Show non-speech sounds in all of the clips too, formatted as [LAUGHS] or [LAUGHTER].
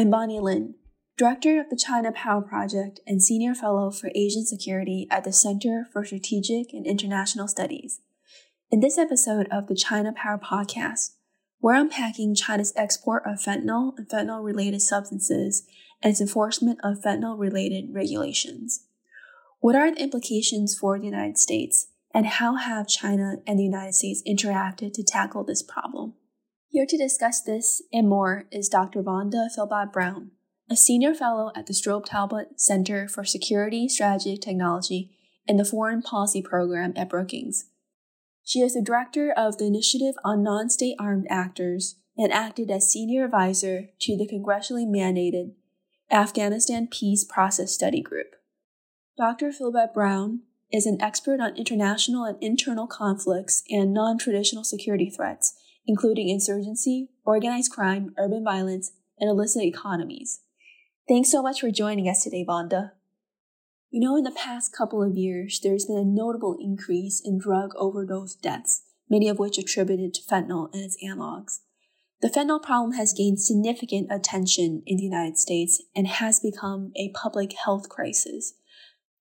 I'm Bonnie Lin, Director of the China Power Project and Senior Fellow for Asian Security at the Center for Strategic and International Studies. In this episode of the China Power Podcast, we're unpacking China's export of fentanyl and fentanyl related substances and its enforcement of fentanyl related regulations. What are the implications for the United States, and how have China and the United States interacted to tackle this problem? Here to discuss this and more is Dr. Vanda Felbab-Brown, a senior fellow at the Strobe Talbott Center for Security Strategic Technology and the Foreign Policy Program at Brookings. She is the director of the Initiative on Non State Armed Actors and acted as senior advisor to the congressionally mandated Afghanistan Peace Process Study Group. Dr. Felbab-Brown is an expert on international and internal conflicts and non traditional security threats including insurgency, organized crime, urban violence, and illicit economies. Thanks so much for joining us today, Vanda. You know, in the past couple of years, there's been a notable increase in drug overdose deaths, many of which attributed to fentanyl and its analogs. The fentanyl problem has gained significant attention in the United States and has become a public health crisis.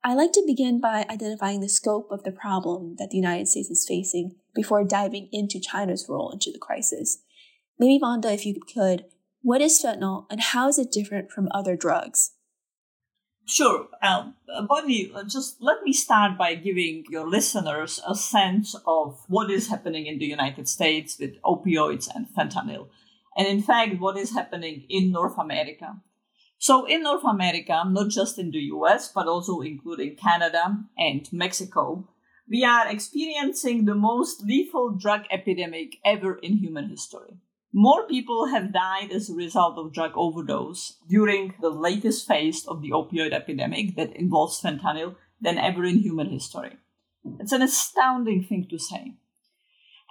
I like to begin by identifying the scope of the problem that the United States is facing before diving into China's role into the crisis. Maybe, Vanda, if you could, what is fentanyl and how is it different from other drugs? Sure. Um, Bonnie, just let me start by giving your listeners a sense of what is happening in the United States with opioids and fentanyl. And in fact, what is happening in North America. So in North America, not just in the US, but also including Canada and Mexico, we are experiencing the most lethal drug epidemic ever in human history. More people have died as a result of drug overdose during the latest phase of the opioid epidemic that involves fentanyl than ever in human history. It's an astounding thing to say.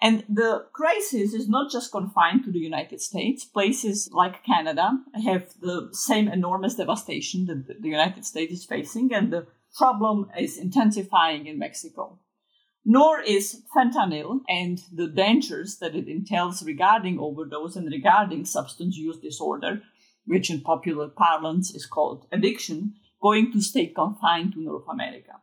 And the crisis is not just confined to the United States. Places like Canada have the same enormous devastation that the United States is facing, and the problem is intensifying in Mexico. Nor is fentanyl and the dangers that it entails regarding overdose and regarding substance use disorder, which in popular parlance is called addiction, going to stay confined to North America.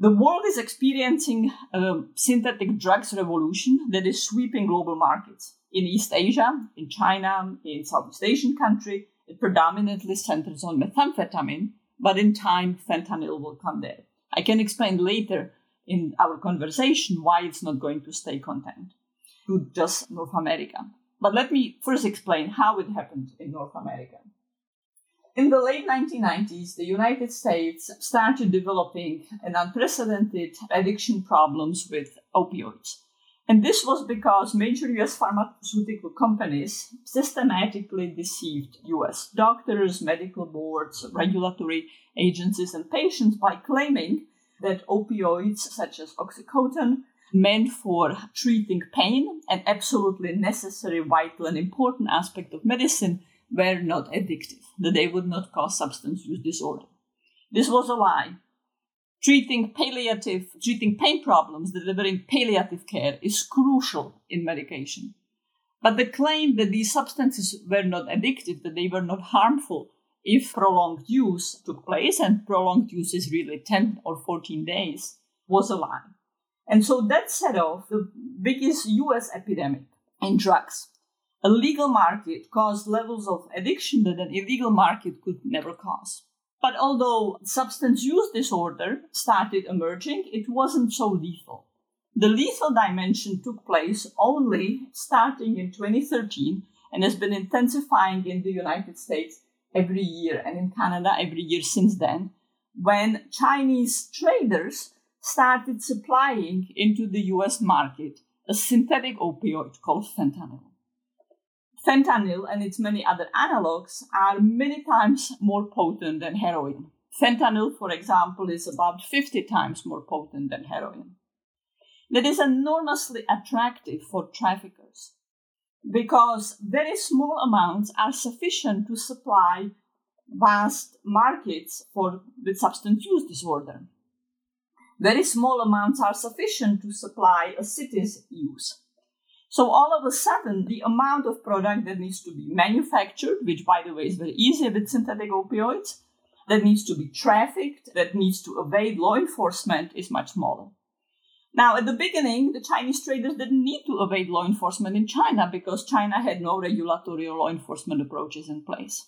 The world is experiencing a synthetic drugs revolution that is sweeping global markets. In East Asia, in China, in Southeast Asian countries, it predominantly centers on methamphetamine, but in time, fentanyl will come there. I can explain later in our conversation why it's not going to stay contained to just North America. But let me first explain how it happened in North America. In the late 1990s, the United States started developing an unprecedented addiction problems with opioids. And this was because major US pharmaceutical companies systematically deceived US doctors, medical boards, regulatory agencies, and patients by claiming that opioids such as Oxycontin meant for treating pain, an absolutely necessary, vital, and important aspect of medicine, were not addictive, that they would not cause substance use disorder. This was a lie. Treating palliative, treating pain problems, delivering palliative care is crucial in medication. But the claim that these substances were not addictive, that they were not harmful if prolonged use took place, and prolonged use is really 10 or 14 days, was a lie. And so that set off the biggest US epidemic in drugs a legal market caused levels of addiction that an illegal market could never cause. But although substance use disorder started emerging, it wasn't so lethal. The lethal dimension took place only starting in 2013 and has been intensifying in the United States every year and in Canada every year since then, when Chinese traders started supplying into the US market a synthetic opioid called fentanyl fentanyl and its many other analogs are many times more potent than heroin. Fentanyl, for example, is about 50 times more potent than heroin. That is enormously attractive for traffickers because very small amounts are sufficient to supply vast markets for with substance use disorder. Very small amounts are sufficient to supply a city's use. So all of a sudden, the amount of product that needs to be manufactured, which by the way is very easy with synthetic opioids, that needs to be trafficked, that needs to evade law enforcement is much smaller. Now, at the beginning, the Chinese traders didn't need to evade law enforcement in China because China had no regulatory or law enforcement approaches in place.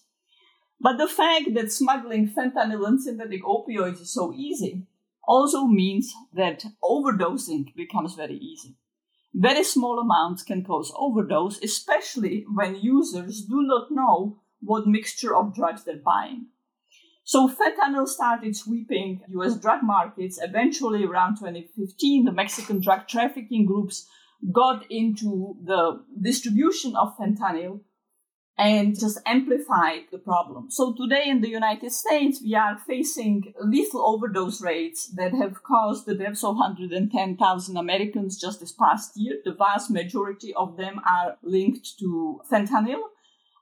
But the fact that smuggling fentanyl and synthetic opioids is so easy also means that overdosing becomes very easy. Very small amounts can cause overdose, especially when users do not know what mixture of drugs they're buying. So fentanyl started sweeping US drug markets. Eventually, around 2015, the Mexican drug trafficking groups got into the distribution of fentanyl and just amplified the problem. So today in the United States, we are facing lethal overdose rates that have caused the deaths of 110,000 Americans just this past year. The vast majority of them are linked to fentanyl.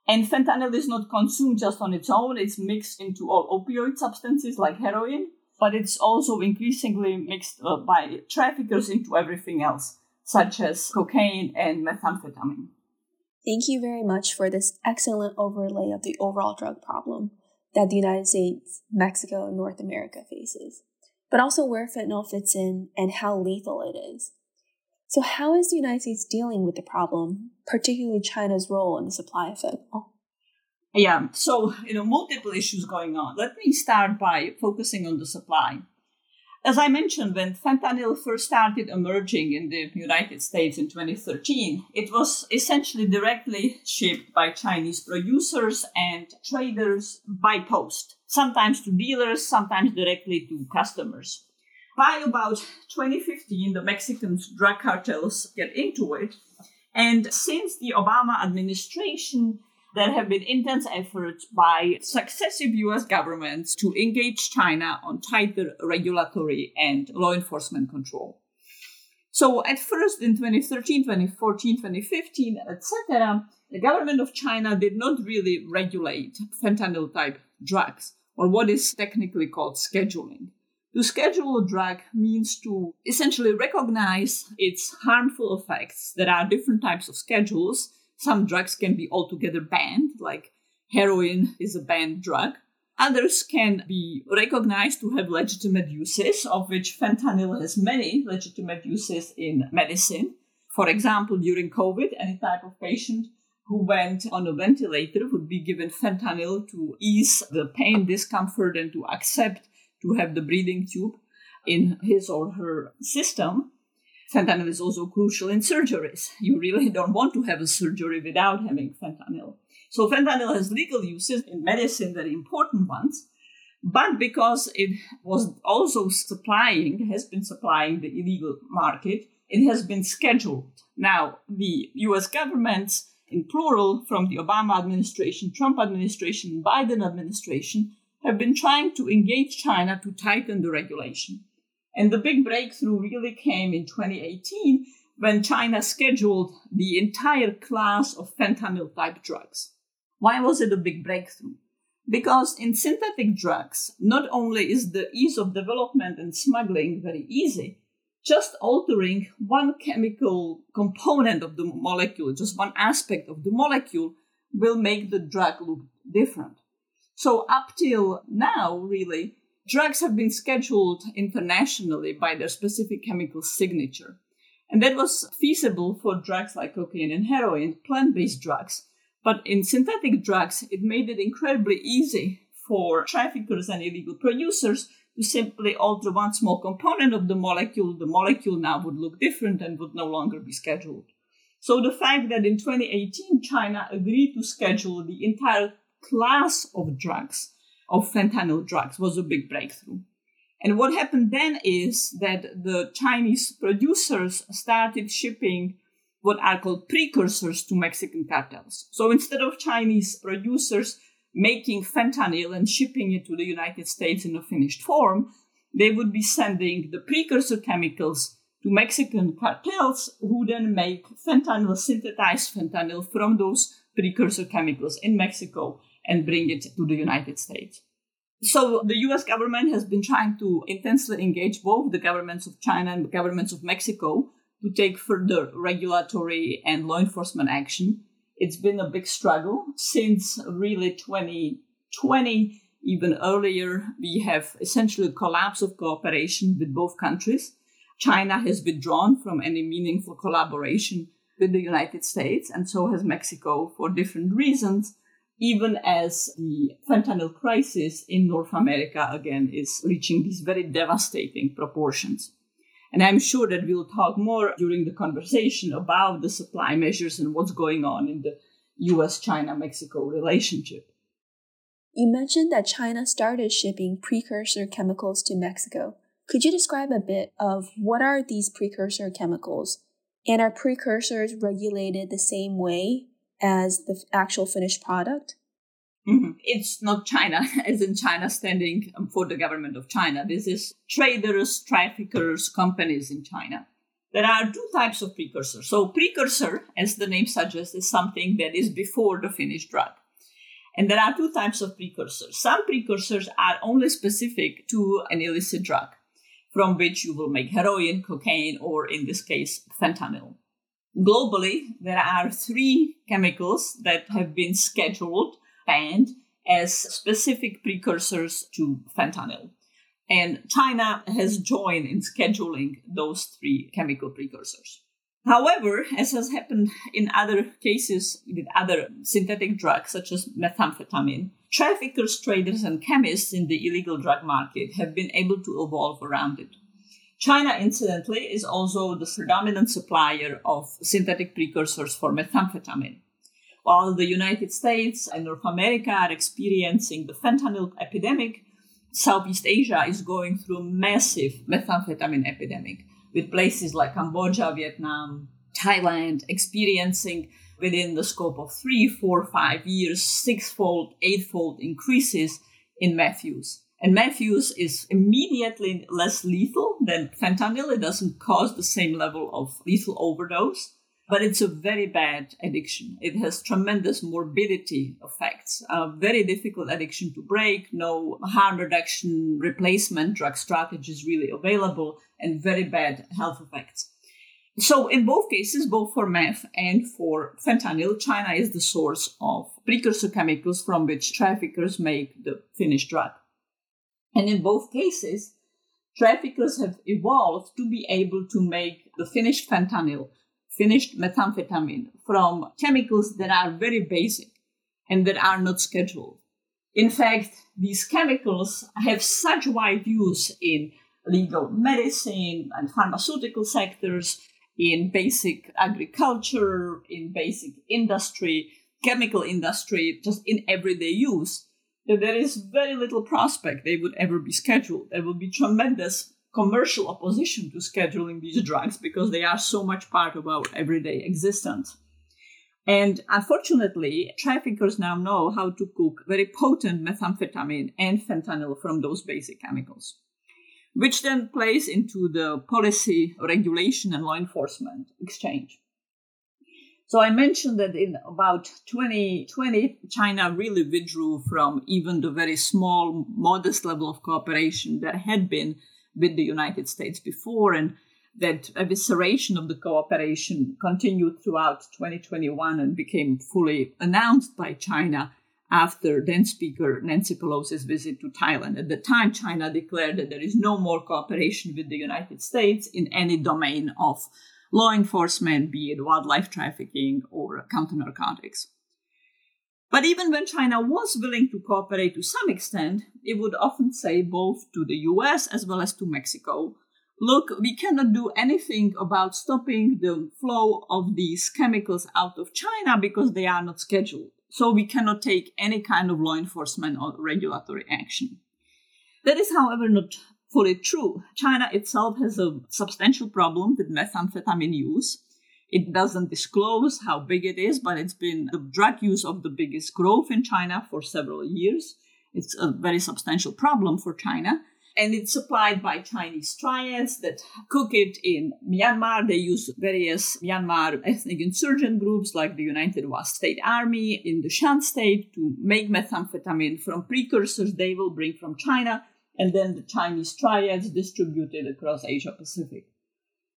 And fentanyl is not consumed just on its own, it's mixed into all opioid substances like heroin, but it's also increasingly mixed uh, by traffickers into everything else, such as cocaine and methamphetamine. Thank you very much for this excellent overlay of the overall drug problem that the United States, Mexico, and North America faces, but also where fentanyl fits in and how lethal it is. So, how is the United States dealing with the problem, particularly China's role in the supply of fentanyl? Yeah, so, you know, multiple issues going on. Let me start by focusing on the supply. As I mentioned, when fentanyl first started emerging in the United States in 2013, it was essentially directly shipped by Chinese producers and traders by post, sometimes to dealers, sometimes directly to customers. By about 2015, the Mexican drug cartels get into it. And since the Obama administration there have been intense efforts by successive US governments to engage China on tighter regulatory and law enforcement control. So at first in 2013, 2014, 2015, etc., the government of China did not really regulate fentanyl type drugs or what is technically called scheduling. To schedule a drug means to essentially recognize its harmful effects. There are different types of schedules some drugs can be altogether banned, like heroin is a banned drug. Others can be recognized to have legitimate uses, of which fentanyl has many legitimate uses in medicine. For example, during COVID, any type of patient who went on a ventilator would be given fentanyl to ease the pain, discomfort, and to accept to have the breathing tube in his or her system. Fentanyl is also crucial in surgeries. You really don't want to have a surgery without having fentanyl. So fentanyl has legal uses in medicine, very important ones. But because it was also supplying, has been supplying the illegal market, it has been scheduled. Now, the US governments, in plural, from the Obama administration, Trump administration, Biden administration, have been trying to engage China to tighten the regulation. And the big breakthrough really came in 2018 when China scheduled the entire class of fentanyl type drugs. Why was it a big breakthrough? Because in synthetic drugs, not only is the ease of development and smuggling very easy, just altering one chemical component of the molecule, just one aspect of the molecule, will make the drug look different. So, up till now, really, drugs have been scheduled internationally by their specific chemical signature. And that was feasible for drugs like cocaine and heroin, plant based drugs. But in synthetic drugs, it made it incredibly easy for traffickers and illegal producers to simply alter one small component of the molecule. The molecule now would look different and would no longer be scheduled. So the fact that in 2018 China agreed to schedule the entire class of drugs of fentanyl drugs was a big breakthrough. And what happened then is that the Chinese producers started shipping what are called precursors to Mexican cartels. So instead of Chinese producers making fentanyl and shipping it to the United States in a finished form, they would be sending the precursor chemicals to Mexican cartels who then make fentanyl, synthesized fentanyl from those precursor chemicals in Mexico and bring it to the United States. So the US government has been trying to intensely engage both the governments of China and the governments of Mexico to take further regulatory and law enforcement action. It's been a big struggle since really 2020, even earlier. We have essentially a collapse of cooperation with both countries. China has withdrawn from any meaningful collaboration with the United States, and so has Mexico for different reasons, even as the fentanyl crisis in North America again is reaching these very devastating proportions. And I'm sure that we'll talk more during the conversation about the supply measures and what's going on in the US China Mexico relationship. You mentioned that China started shipping precursor chemicals to Mexico. Could you describe a bit of what are these precursor chemicals? And are precursors regulated the same way as the actual finished product? Mm-hmm. It's not China, [LAUGHS] as in China standing for the government of China. This is traders, traffickers, companies in China. There are two types of precursor. So, precursor, as the name suggests, is something that is before the finished drug. And there are two types of precursors. Some precursors are only specific to an illicit drug, from which you will make heroin, cocaine, or in this case, fentanyl. Globally, there are three chemicals that have been scheduled banned as specific precursors to fentanyl. And China has joined in scheduling those three chemical precursors. However, as has happened in other cases with other synthetic drugs such as methamphetamine, traffickers, traders, and chemists in the illegal drug market have been able to evolve around it. China, incidentally, is also the predominant supplier of synthetic precursors for methamphetamine. While the United States and North America are experiencing the fentanyl epidemic, Southeast Asia is going through a massive methamphetamine epidemic, with places like Cambodia, Vietnam, Thailand experiencing within the scope of three, four, five years, sixfold, eightfold increases in meth use. And use is immediately less lethal than fentanyl. It doesn't cause the same level of lethal overdose but it's a very bad addiction. It has tremendous morbidity effects, a very difficult addiction to break, no harm reduction replacement drug strategies really available, and very bad health effects. So, in both cases, both for meth and for fentanyl, China is the source of precursor chemicals from which traffickers make the finished drug. And in both cases, traffickers have evolved to be able to make the finished fentanyl finished methamphetamine from chemicals that are very basic and that are not scheduled. In fact, these chemicals have such wide use in legal medicine and pharmaceutical sectors, in basic agriculture, in basic industry, chemical industry, just in everyday use, that there is very little prospect they would ever be scheduled. There will be tremendous commercial opposition to scheduling these drugs because they are so much part of our everyday existence. And unfortunately, traffickers now know how to cook very potent methamphetamine and fentanyl from those basic chemicals, which then plays into the policy, regulation, and law enforcement exchange. So I mentioned that in about 2020, China really withdrew from even the very small, modest level of cooperation that had been with the United States before, and that evisceration of the cooperation continued throughout 2021 and became fully announced by China after then Speaker Nancy Pelosi's visit to Taiwan. At the time, China declared that there is no more cooperation with the United States in any domain of law enforcement, be it wildlife trafficking or counter narcotics. But even when China was willing to cooperate to some extent, it would often say both to the US as well as to Mexico look, we cannot do anything about stopping the flow of these chemicals out of China because they are not scheduled. So we cannot take any kind of law enforcement or regulatory action. That is, however, not fully true. China itself has a substantial problem with methamphetamine use it doesn't disclose how big it is, but it's been the drug use of the biggest growth in China for several years. It's a very substantial problem for China. And it's supplied by Chinese triads that cook it in Myanmar. They use various Myanmar ethnic insurgent groups like the United Wa State Army in the Shan state to make methamphetamine from precursors they will bring from China. And then the Chinese triads distributed across Asia Pacific.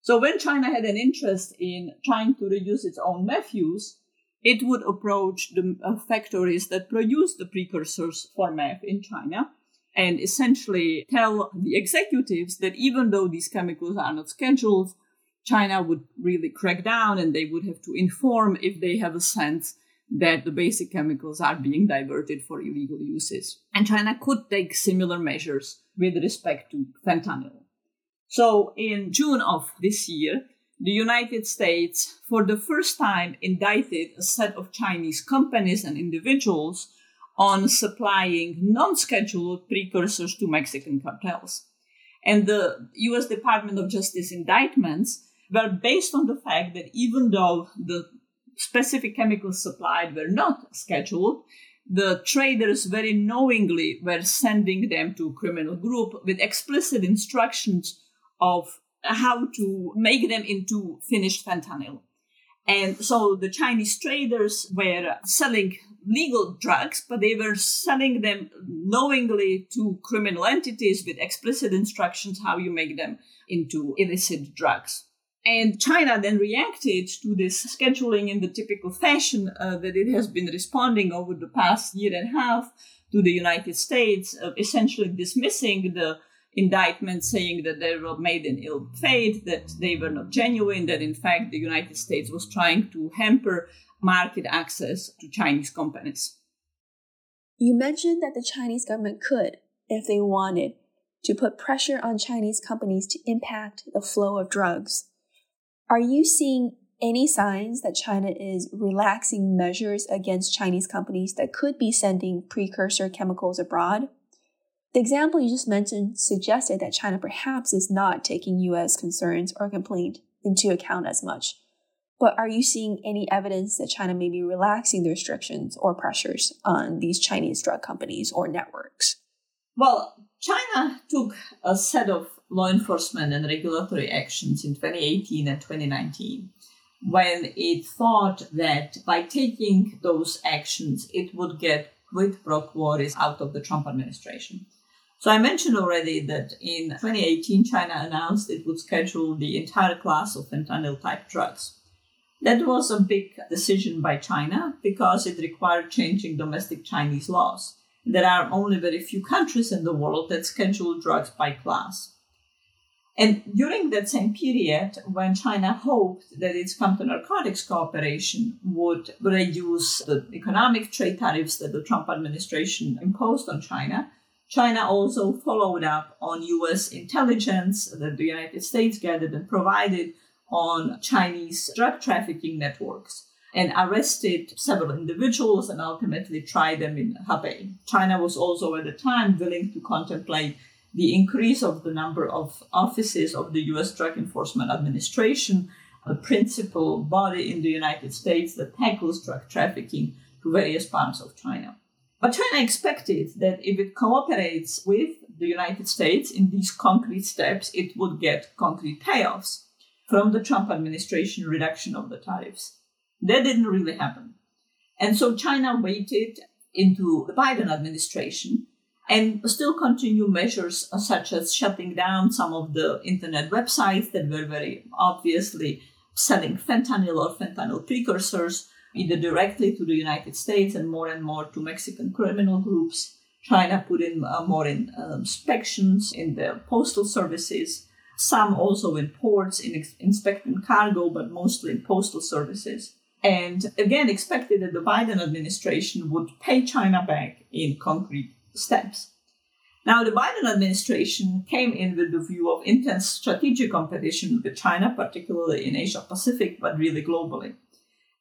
So when China had an interest in trying to reduce its own meth use, it would approach the uh, factories that produce the precursors for meth in China and essentially tell the executives that even though these chemicals are not scheduled, China would really crack down and they would have to inform if they have a sense that the basic chemicals are being diverted for illegal uses. And China could take similar measures with respect to fentanyl. So in June of this year, the United States, for the first time, indicted a set of Chinese companies and individuals on supplying non scheduled precursors to Mexican cartels. And the US Department of Justice indictments were based on the fact that even though the specific chemicals supplied were not scheduled, the traders very knowingly were sending them to criminal group with explicit instructions of how to make them into finished fentanyl. And so the Chinese traders were selling legal drugs, but they were selling them knowingly to criminal entities with explicit instructions how you make them into illicit drugs. And China then reacted to this scheduling in the typical fashion uh, that it has been responding over the past year and a half to the United States, uh, essentially dismissing the indictment saying that they were made in ill faith, that they were not genuine, that in fact the United States was trying to hamper market access to Chinese companies. You mentioned that the Chinese government could, if they wanted, to put pressure on Chinese companies to impact the flow of drugs. Are you seeing any signs that China is relaxing measures against Chinese companies that could be sending precursor chemicals abroad? The example you just mentioned suggested that China perhaps is not taking US concerns or complaint into account as much. But are you seeing any evidence that China may be relaxing the restrictions or pressures on these Chinese drug companies or networks? Well, China took a set of law enforcement and regulatory actions in 2018 and 2019 when it thought that by taking those actions, it would get quid pro quo out of the Trump administration. So I mentioned already that in 2018, China announced it would schedule the entire class of fentanyl type drugs. That was a big decision by China because it required changing domestic Chinese laws. There are only very few countries in the world that schedule drugs by class. And during that same period, when China hoped that its counter narcotics cooperation would reduce the economic trade tariffs that the Trump administration imposed on China, China also followed up on US intelligence that the United States gathered and provided on Chinese drug trafficking networks and arrested several individuals and ultimately tried them in Hebei. China was also at the time willing to contemplate the increase of the number of offices of the US Drug Enforcement Administration, a principal body in the United States that tackles drug trafficking to various parts of China. But China expected that if it cooperates with the United States in these concrete steps, it would get concrete payoffs from the Trump administration reduction of the tariffs. That didn't really happen. And so China waited into the Biden administration and still continue measures such as shutting down some of the internet websites that were very obviously selling fentanyl or fentanyl precursors either directly to the United States and more and more to Mexican criminal groups. China put in uh, more in uh, inspections in the postal services, some also in ports in ex- inspecting cargo, but mostly in postal services. And again, expected that the Biden administration would pay China back in concrete steps. Now, the Biden administration came in with the view of intense strategic competition with China, particularly in Asia Pacific, but really globally.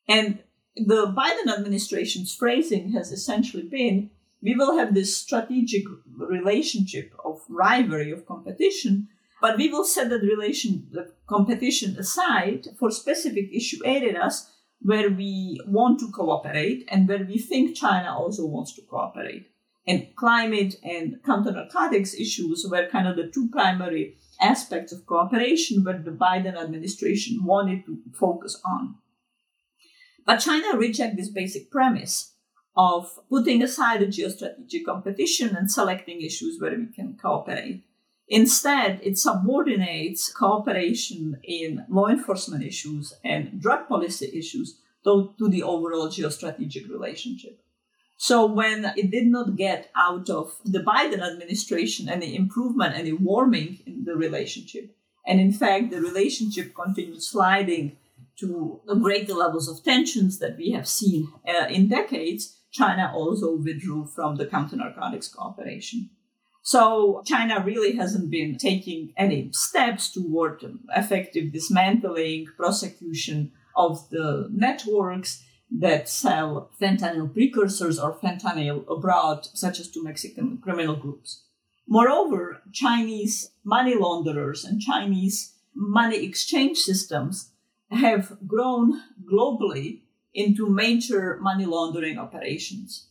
And the Biden administration's phrasing has essentially been we will have this strategic relationship of rivalry, of competition, but we will set that relation, the competition aside for specific issue areas where we want to cooperate and where we think China also wants to cooperate. And climate and counter narcotics issues were kind of the two primary aspects of cooperation where the Biden administration wanted to focus on. But China rejected this basic premise of putting aside the geostrategic competition and selecting issues where we can cooperate. Instead, it subordinates cooperation in law enforcement issues and drug policy issues to, to the overall geostrategic relationship. So when it did not get out of the Biden administration any improvement, any warming in the relationship, and in fact the relationship continued sliding to the greater levels of tensions that we have seen uh, in decades, China also withdrew from the counter narcotics cooperation. So China really hasn't been taking any steps toward effective dismantling, prosecution of the networks that sell fentanyl precursors or fentanyl abroad, such as to Mexican criminal groups. Moreover, Chinese money launderers and Chinese money exchange systems have grown globally into major money laundering operations.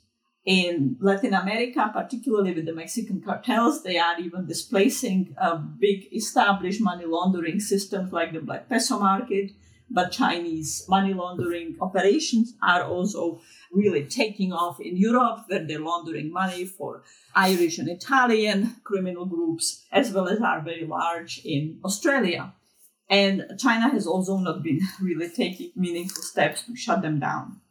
In Latin America, particularly with the Mexican cartels, they are even displacing uh, big established money laundering systems like the black peso market. But Chinese money laundering operations are also really taking off in Europe, where they're laundering money for Irish and Italian criminal groups, as well as are very large in Australia. And China has also not been [LAUGHS] really taking meaningful steps to shut them down.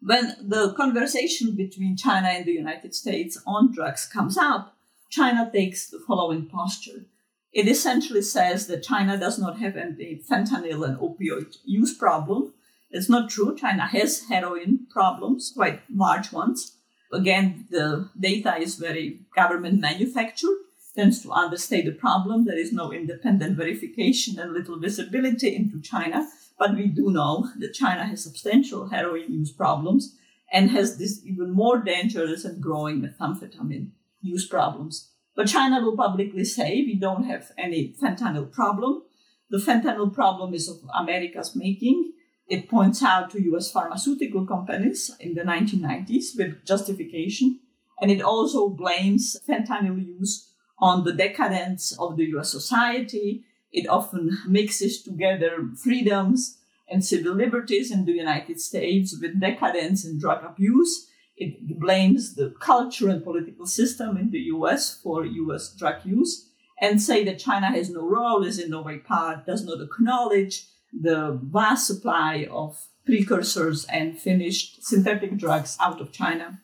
When the conversation between China and the United States on drugs comes up, China takes the following posture. It essentially says that China does not have any fentanyl and opioid use problem. It's not true. China has heroin problems, quite large ones. Again, the data is very government manufactured tends to understate the problem. There is no independent verification and little visibility into China. But we do know that China has substantial heroin use problems and has this even more dangerous and growing methamphetamine use problems. But China will publicly say we don't have any fentanyl problem. The fentanyl problem is of America's making. It points out to US pharmaceutical companies in the 1990s with justification. And it also blames fentanyl use on the decadence of the US society. It often mixes together freedoms and civil liberties in the United States with decadence and drug abuse. It blames the culture and political system in the US for US drug use and say that China has no role, is in no way part, does not acknowledge the vast supply of precursors and finished synthetic drugs out of China.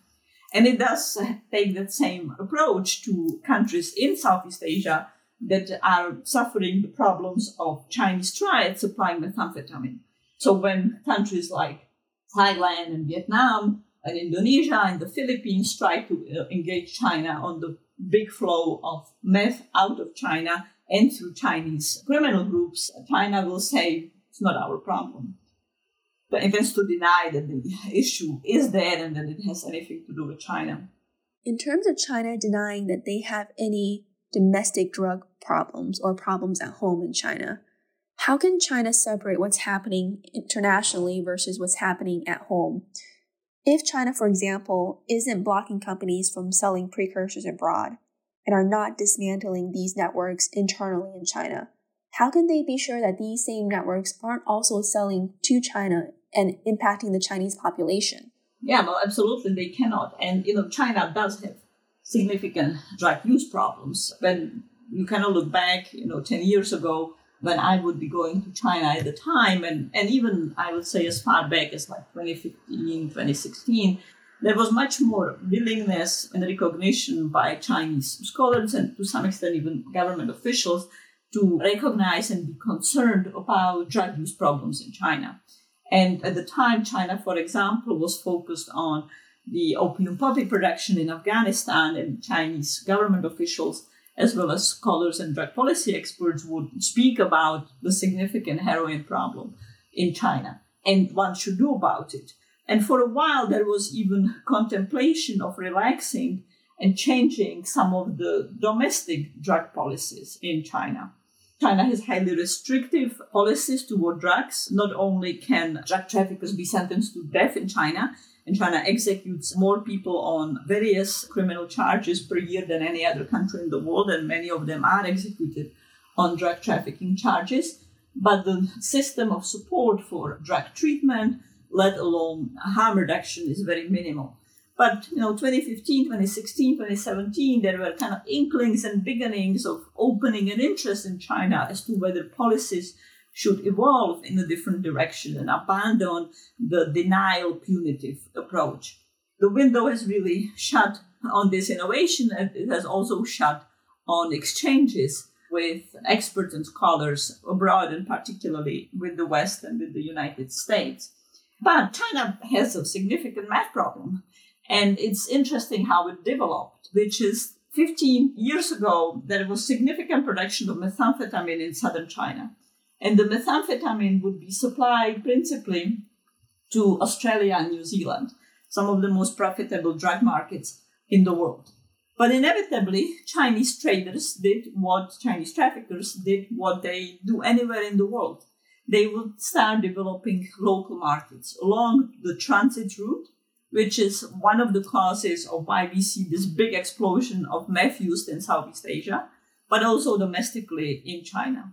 And it does take that same approach to countries in Southeast Asia that are suffering the problems of Chinese triads supplying methamphetamine. So when countries like Thailand and Vietnam and Indonesia and the Philippines try to uh, engage China on the big flow of meth out of China and through Chinese criminal groups, China will say it's not our problem but intends to deny that the issue is there and that it has anything to do with China. In terms of China denying that they have any domestic drug problems or problems at home in China, how can China separate what's happening internationally versus what's happening at home? If China, for example, isn't blocking companies from selling precursors abroad and are not dismantling these networks internally in China, how can they be sure that these same networks aren't also selling to China and impacting the Chinese population. Yeah, well, absolutely, they cannot. And you know, China does have significant drug use problems. When you kind of look back, you know, ten years ago, when I would be going to China at the time, and, and even I would say as far back as like 2015, 2016, there was much more willingness and recognition by Chinese scholars and to some extent even government officials to recognize and be concerned about drug use problems in China. And at the time, China, for example, was focused on the opium poppy production in Afghanistan, and Chinese government officials, as well as scholars and drug policy experts, would speak about the significant heroin problem in China and what should do about it. And for a while, there was even contemplation of relaxing and changing some of the domestic drug policies in China. China has highly restrictive policies toward drugs. Not only can drug traffickers be sentenced to death in China, and China executes more people on various criminal charges per year than any other country in the world, and many of them are executed on drug trafficking charges. But the system of support for drug treatment, let alone harm reduction, is very minimal. But you know, 2015, 2016, 2017, there were kind of inklings and beginnings of opening an interest in China as to whether policies should evolve in a different direction and abandon the denial punitive approach. The window has really [LAUGHS] shut on this innovation and it has also shut on exchanges with experts and scholars abroad and particularly with the West and with the United States. But China has a significant meth problem. And it's interesting how it developed, which is 15 years ago, there was significant production of methamphetamine in southern China. And the methamphetamine would be supplied principally to Australia and New Zealand, some of the most profitable drug markets in the world. But inevitably, Chinese traders did what Chinese traffickers did what they do anywhere in the world. They would start developing local markets along the transit route which is one of the causes of why we see this big explosion of meth used in Southeast Asia, but also domestically in China.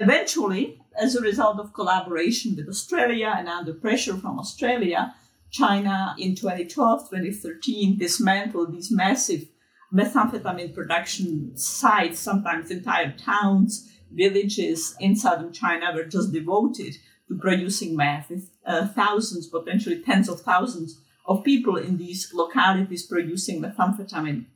Eventually, as a result of collaboration with Australia and under pressure from Australia, China in 2012 2013 dismantled these massive methamphetamine production sites, sometimes entire towns, villages in southern China were just devoted to producing meth, uh, thousands, potentially tens of thousands of people in these localities producing methamphetamine.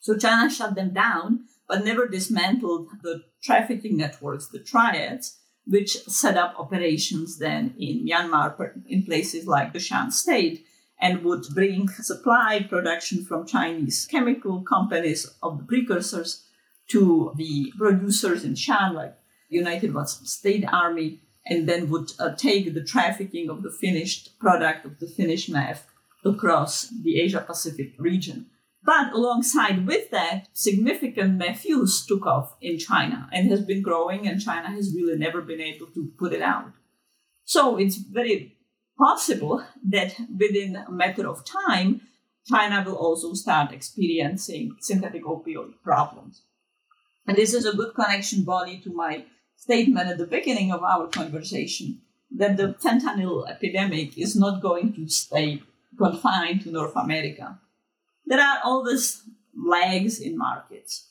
So China shut them down, but never dismantled the trafficking networks, the triads, which set up operations then in Myanmar, in places like the Shan state, and would bring supply production from Chinese chemical companies of the precursors to the producers in Shan, like United Wa State Army, and then would uh, take the trafficking of the finished product of the finished meth across the Asia Pacific region. But alongside with that, significant meth use took off in China and has been growing, and China has really never been able to put it out. So it's very possible that within a matter of time, China will also start experiencing synthetic opioid problems. And this is a good connection, Bonnie, to my statement at the beginning of our conversation that the fentanyl epidemic is not going to stay confined to North America. There are always lags in markets.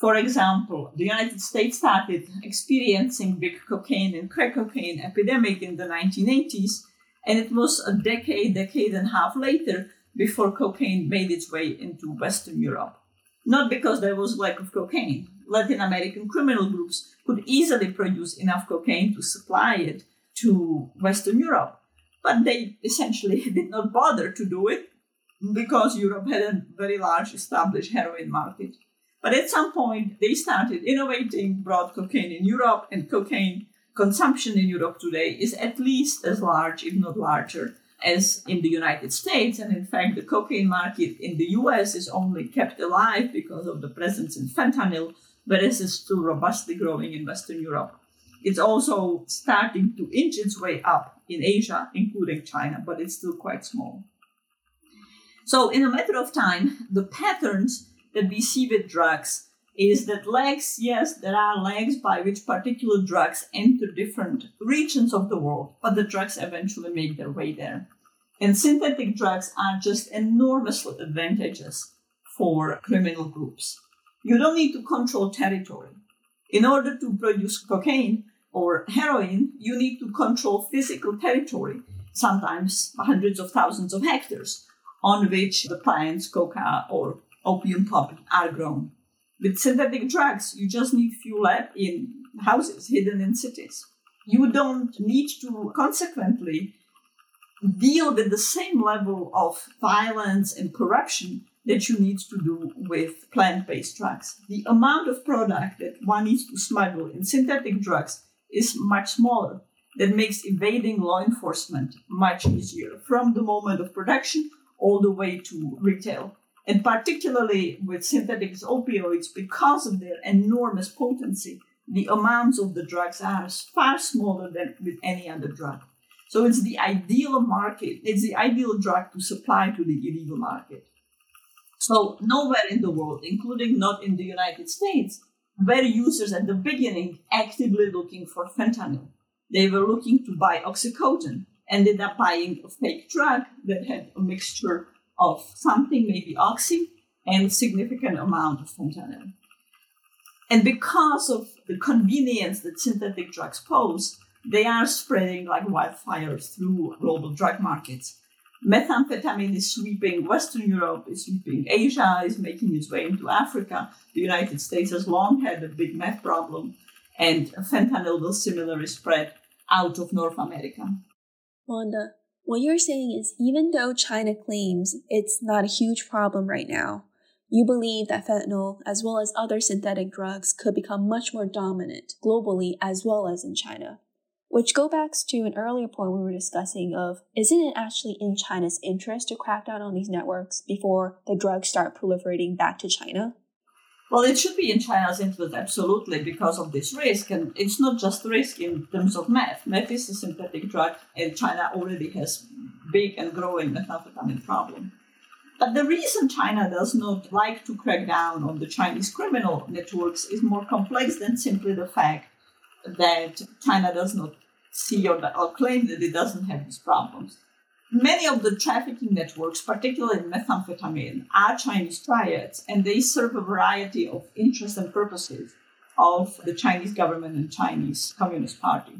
For example, the United States started experiencing big cocaine and crack cocaine epidemic in the 1980s, and it was a decade, decade and a half later before cocaine made its way into Western Europe. Not because there was lack of cocaine. Latin American criminal groups could easily produce enough cocaine to supply it to Western Europe. But they essentially [LAUGHS] did not bother to do it because Europe had a very large established heroin market. But at some point, they started innovating, brought cocaine in Europe, and cocaine consumption in Europe today is at least as large, if not larger, as in the United States. And in fact, the cocaine market in the US is only kept alive because of the presence in fentanyl, whereas it's still robustly growing in Western Europe. It's also starting to inch its way up in Asia, including China, but it's still quite small. So, in a matter of time, the patterns that we see with drugs is that legs, yes, there are legs by which particular drugs enter different regions of the world, but the drugs eventually make their way there. And synthetic drugs are just enormously advantageous for criminal groups. You don't need to control territory. In order to produce cocaine or heroin, you need to control physical territory, sometimes hundreds of thousands of hectares, on which the plants, coca or opium poppy, are grown. With synthetic drugs, you just need few lab in houses hidden in cities. You don't need to consequently deal with the same level of violence and corruption that you need to do with plant based drugs. The amount of product that one needs to smuggle in synthetic drugs is much smaller. That makes evading law enforcement much easier from the moment of production all the way to retail. And particularly with synthetic opioids, because of their enormous potency, the amounts of the drugs are far smaller than with any other drug. So it's the ideal market, it's the ideal drug to supply to the illegal market. So nowhere in the world, including not in the United States, were users at the beginning actively looking for fentanyl. They were looking to buy oxycodone, ended up buying a fake drug that had a mixture of something, maybe oxy, and a significant amount of fentanyl. And because of the convenience that synthetic drugs pose, they are spreading like wildfires through global drug markets. Methamphetamine is sweeping Western Europe, is sweeping Asia, is making its way into Africa. The United States has long had a big meth problem, and fentanyl will similarly spread out of North America. Vanda, what you're saying is even though China claims it's not a huge problem right now, you believe that fentanyl, as well as other synthetic drugs, could become much more dominant globally as well as in China. Which go back to an earlier point we were discussing of isn't it actually in China's interest to crack down on these networks before the drugs start proliferating back to China? Well, it should be in China's interest, absolutely, because of this risk. And it's not just risk in terms of meth. Meth is a synthetic drug, and China already has big and growing methamphetamine problem. But the reason China does not like to crack down on the Chinese criminal networks is more complex than simply the fact that China does not see or, or claim that it doesn't have these problems. Many of the trafficking networks, particularly methamphetamine, are Chinese triads, and they serve a variety of interests and purposes of the Chinese government and Chinese Communist Party.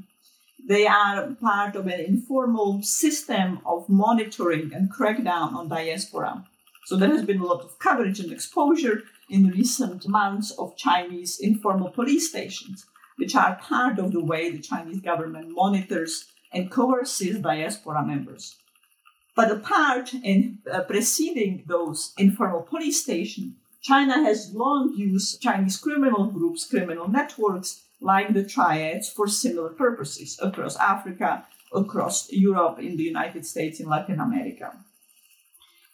They are part of an informal system of monitoring and crackdown on diaspora so there has been a lot of coverage and exposure in recent months of Chinese informal police stations, which are part of the way the Chinese government monitors and coerces diaspora members. But apart in uh, preceding those informal police stations, China has long used Chinese criminal groups, criminal networks like the triads for similar purposes across Africa, across Europe, in the United States, in Latin America.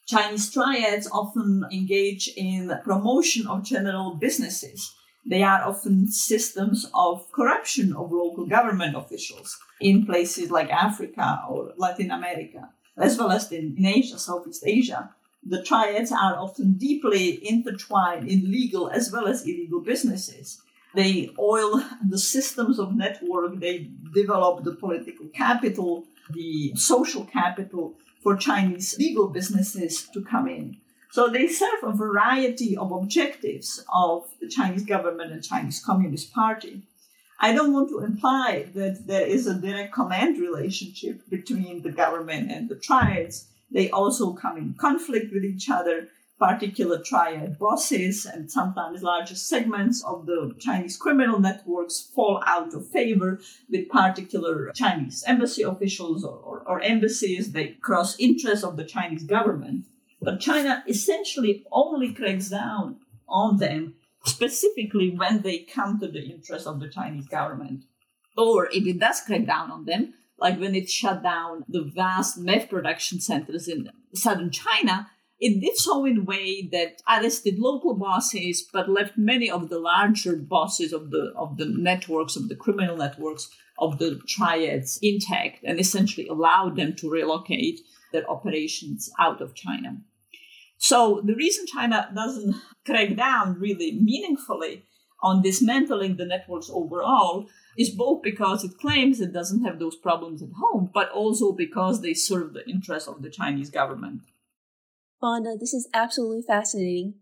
Chinese triads often engage in promotion of general businesses. They are often systems of corruption of local government officials in places like Africa or Latin America, as well as in, in Asia, Southeast Asia. The triads are often deeply intertwined in legal as well as illegal businesses. They oil the systems of network, they develop the political capital, the social capital, for Chinese legal businesses to come in. So they serve a variety of objectives of the Chinese government and Chinese Communist Party. I don't want to imply that there is a direct command relationship between the government and the triads. They also come in conflict with each other. Particular triad bosses and sometimes larger segments of the Chinese criminal networks fall out of favor with particular Chinese embassy officials or, or, or embassies. They cross interests of the Chinese government. But China essentially only cracks down on them specifically when they come to the interest of the Chinese government. Or if it does crack down on them, like when it shut down the vast meth production centers in southern China, it did so in a way that arrested local bosses, but left many of the larger bosses of the of the networks, of the criminal networks, of the triads intact, and essentially allowed them to relocate their operations out of China. So the reason China doesn't [LAUGHS] crack down really meaningfully on dismantling the networks overall is both because it claims it doesn't have those problems at home, but also because they serve the interests of the Chinese government. Vanda, this is absolutely fascinating.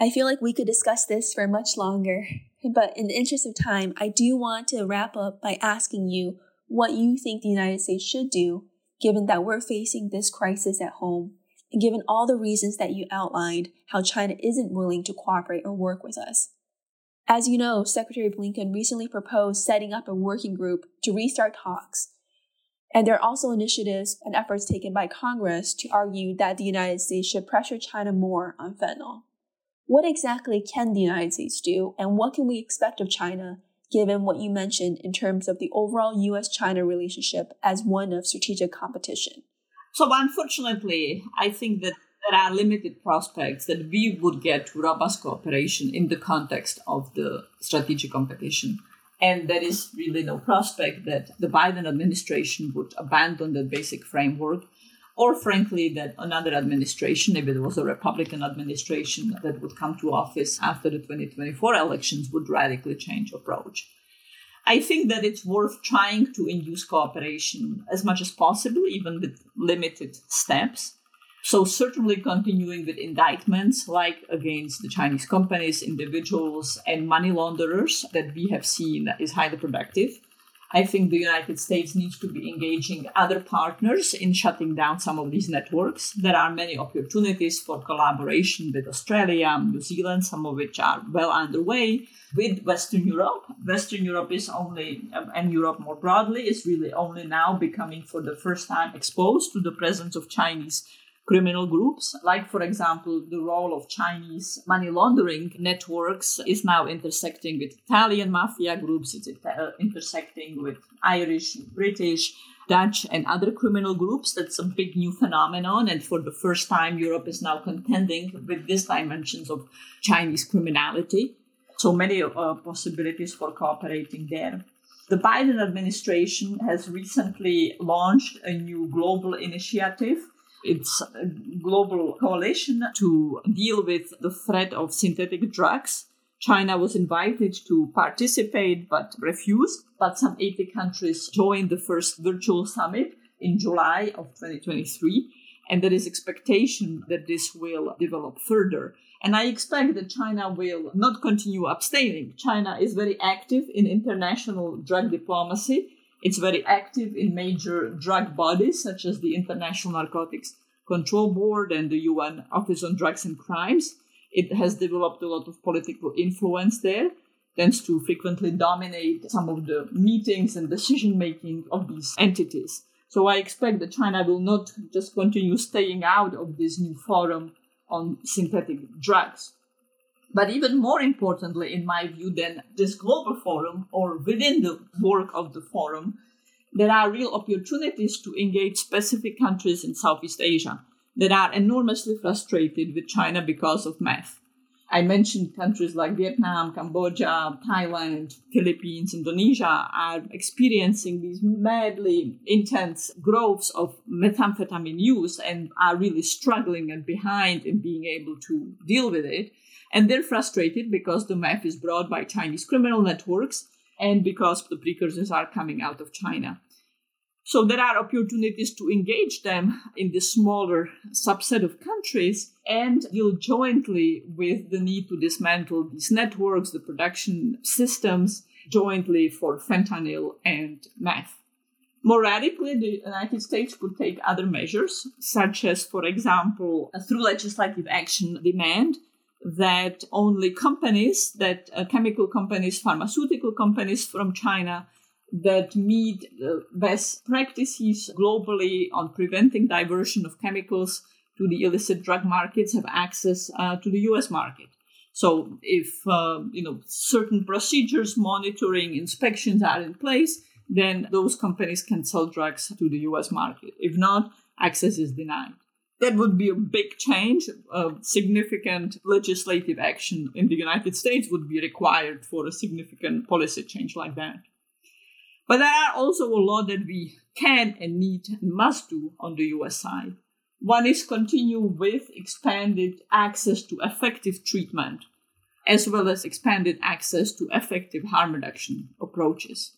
I feel like we could discuss this for much longer, [LAUGHS] but in the interest of time, I do want to wrap up by asking you what you think the United States should do, given that we're facing this crisis at home, given all the reasons that you outlined how China isn't willing to cooperate or work with us. As you know, Secretary Blinken recently proposed setting up a working group to restart talks and there are also initiatives and efforts taken by Congress to argue that the United States should pressure China more on fentanyl. What exactly can the United States do, and what can we expect of China, given what you mentioned in terms of the overall US China relationship as one of strategic competition? So, unfortunately, I think that there are limited prospects that we would get robust cooperation in the context of the strategic competition. And there is really no prospect that the Biden administration would abandon that basic framework, or frankly, that another administration, if it was a Republican administration that would come to office after the 2024 elections, would radically change approach. I think that it's worth trying to induce cooperation as much as possible, even with limited steps. So, certainly continuing with indictments like against the Chinese companies, individuals, and money launderers that we have seen is highly productive. I think the United States needs to be engaging other partners in shutting down some of these networks. There are many opportunities for collaboration with Australia, New Zealand, some of which are well underway. With Western Europe, Western Europe is only, um, and Europe more broadly, is really only now becoming for the first time exposed to the presence of Chinese criminal groups, like, for example, the role of Chinese money laundering networks is now intersecting with Italian mafia groups, it's uh, intersecting with Irish, British, Dutch, and other criminal groups. That's a big new phenomenon. And for the first time, Europe is now contending with these dimensions of Chinese criminality. So many uh, possibilities for cooperating there. The Biden administration has recently launched a new global initiative it's a global coalition to deal with the threat of synthetic drugs. China was invited to participate but refused. But some 80 countries joined the first virtual summit in July of 2023. And there is expectation that this will develop further. And I expect that China will not continue abstaining. China is very active in international drug diplomacy it's very active in major drug bodies such as the International Narcotics Control Board and the UN Office on Drugs and Crimes. It has developed a lot of political influence there, tends to frequently dominate some of the meetings and decision making of these entities. So I expect that China will not just continue staying out of this new forum on synthetic drugs. But even more importantly, in my view, than this global forum or within the work of the forum, there are real opportunities to engage specific countries in Southeast Asia that are enormously frustrated with China because of meth. I mentioned countries like Vietnam, Cambodia, Thailand, Philippines, Indonesia are experiencing these madly intense growths of methamphetamine use and are really struggling and behind in being able to deal with it. And they're frustrated because the meth is brought by Chinese criminal networks and because the precursors are coming out of China. So there are opportunities to engage them in this smaller subset of countries and deal jointly with the need to dismantle these networks, the production systems, jointly for fentanyl and meth. More radically, the United States could take other measures, such as, for example, through legislative action, demand that only companies, that uh, chemical companies, pharmaceutical companies from China that meet the best practices globally on preventing diversion of chemicals to the illicit drug markets have access uh, to the US market. So if uh, you know certain procedures, monitoring, inspections are in place, then those companies can sell drugs to the US market. If not, access is denied that would be a big change. Significant legislative action in the United States would be required for a significant policy change like that. But there are also a lot that we can and need and must do on the US side. One is continue with expanded access to effective treatment, as well as expanded access to effective harm reduction approaches.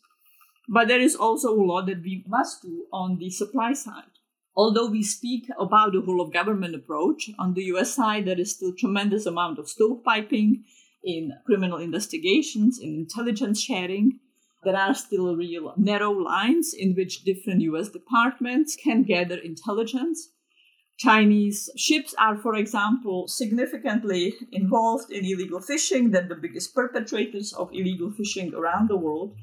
But there is also a lot that we must do on the supply side. Although we speak about the whole of government approach, on the US side, there is still tremendous amount of stovepiping in criminal investigations, in intelligence sharing. There are still real narrow lines in which different US departments can gather intelligence. Chinese ships are, for example, significantly involved in illegal fishing. They're the biggest perpetrators of illegal fishing around the world.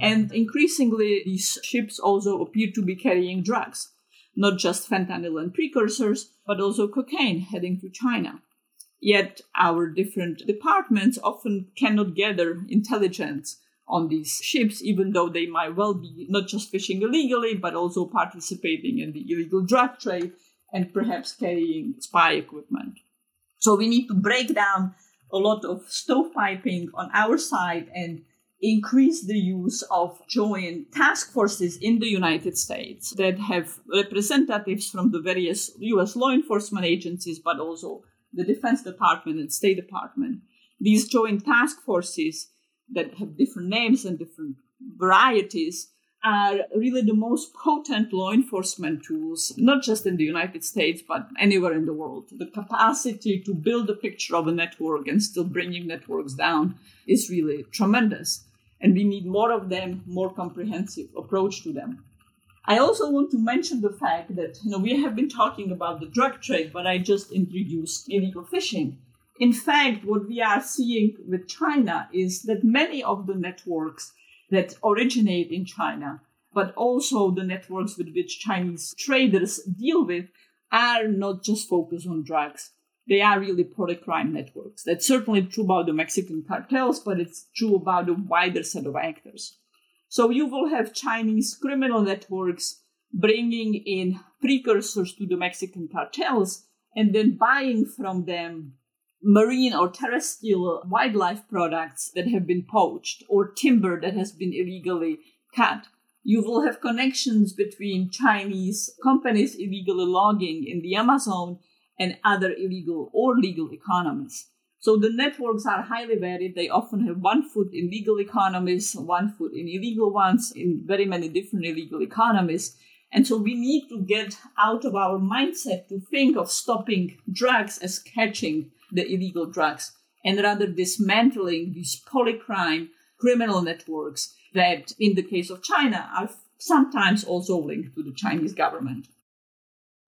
And increasingly, these ships also appear to be carrying drugs not just fentanyl and precursors, but also cocaine heading to China. Yet our different departments often cannot gather intelligence on these ships, even though they might well be not just fishing illegally, but also participating in the illegal drug trade and perhaps carrying spy equipment. So we need to break down a lot of stovepiping on our side and increase the use of joint task forces in the United States that have representatives from the various US law enforcement agencies, but also the Defense Department and State Department. These joint task forces that have different names and different varieties are really the most potent law enforcement tools, not just in the United States, but anywhere in the world. The capacity to build a picture of a network and still bringing networks down is really tremendous. And we need more of them, more comprehensive approach to them. I also want to mention the fact that you know we have been talking about the drug trade, but I just introduced illegal fishing. In fact, what we are seeing with China is that many of the networks that originate in China, but also the networks with which Chinese traders deal with, are not just focused on drugs. They are really polycrime networks. That's certainly true about the Mexican cartels, but it's true about a wider set of actors. So you will have Chinese criminal networks bringing in precursors to the Mexican cartels and then buying from them marine or terrestrial wildlife products that have been poached or timber that has been illegally cut. You will have connections between Chinese companies illegally logging in the Amazon and other illegal or legal economies. So the networks are highly varied. They often have one foot in legal economies, one foot in illegal ones, in very many different illegal economies. And so we need to get out of our mindset to think of stopping drugs as catching the illegal drugs and rather dismantling these polycrime criminal networks that, in the case of China, are sometimes also linked to the Chinese government.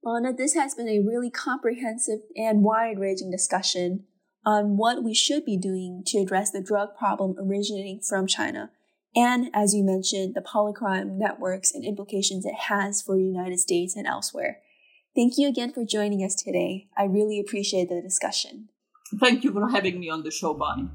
Uh, Anna, this has been a really comprehensive and wide ranging discussion on what we should be doing to address the drug problem originating from China, and as you mentioned, the polycrime networks and implications it has for the United States and elsewhere. Thank you again for joining us today. I really appreciate the discussion. Thank you for having me on the show, Bonnie.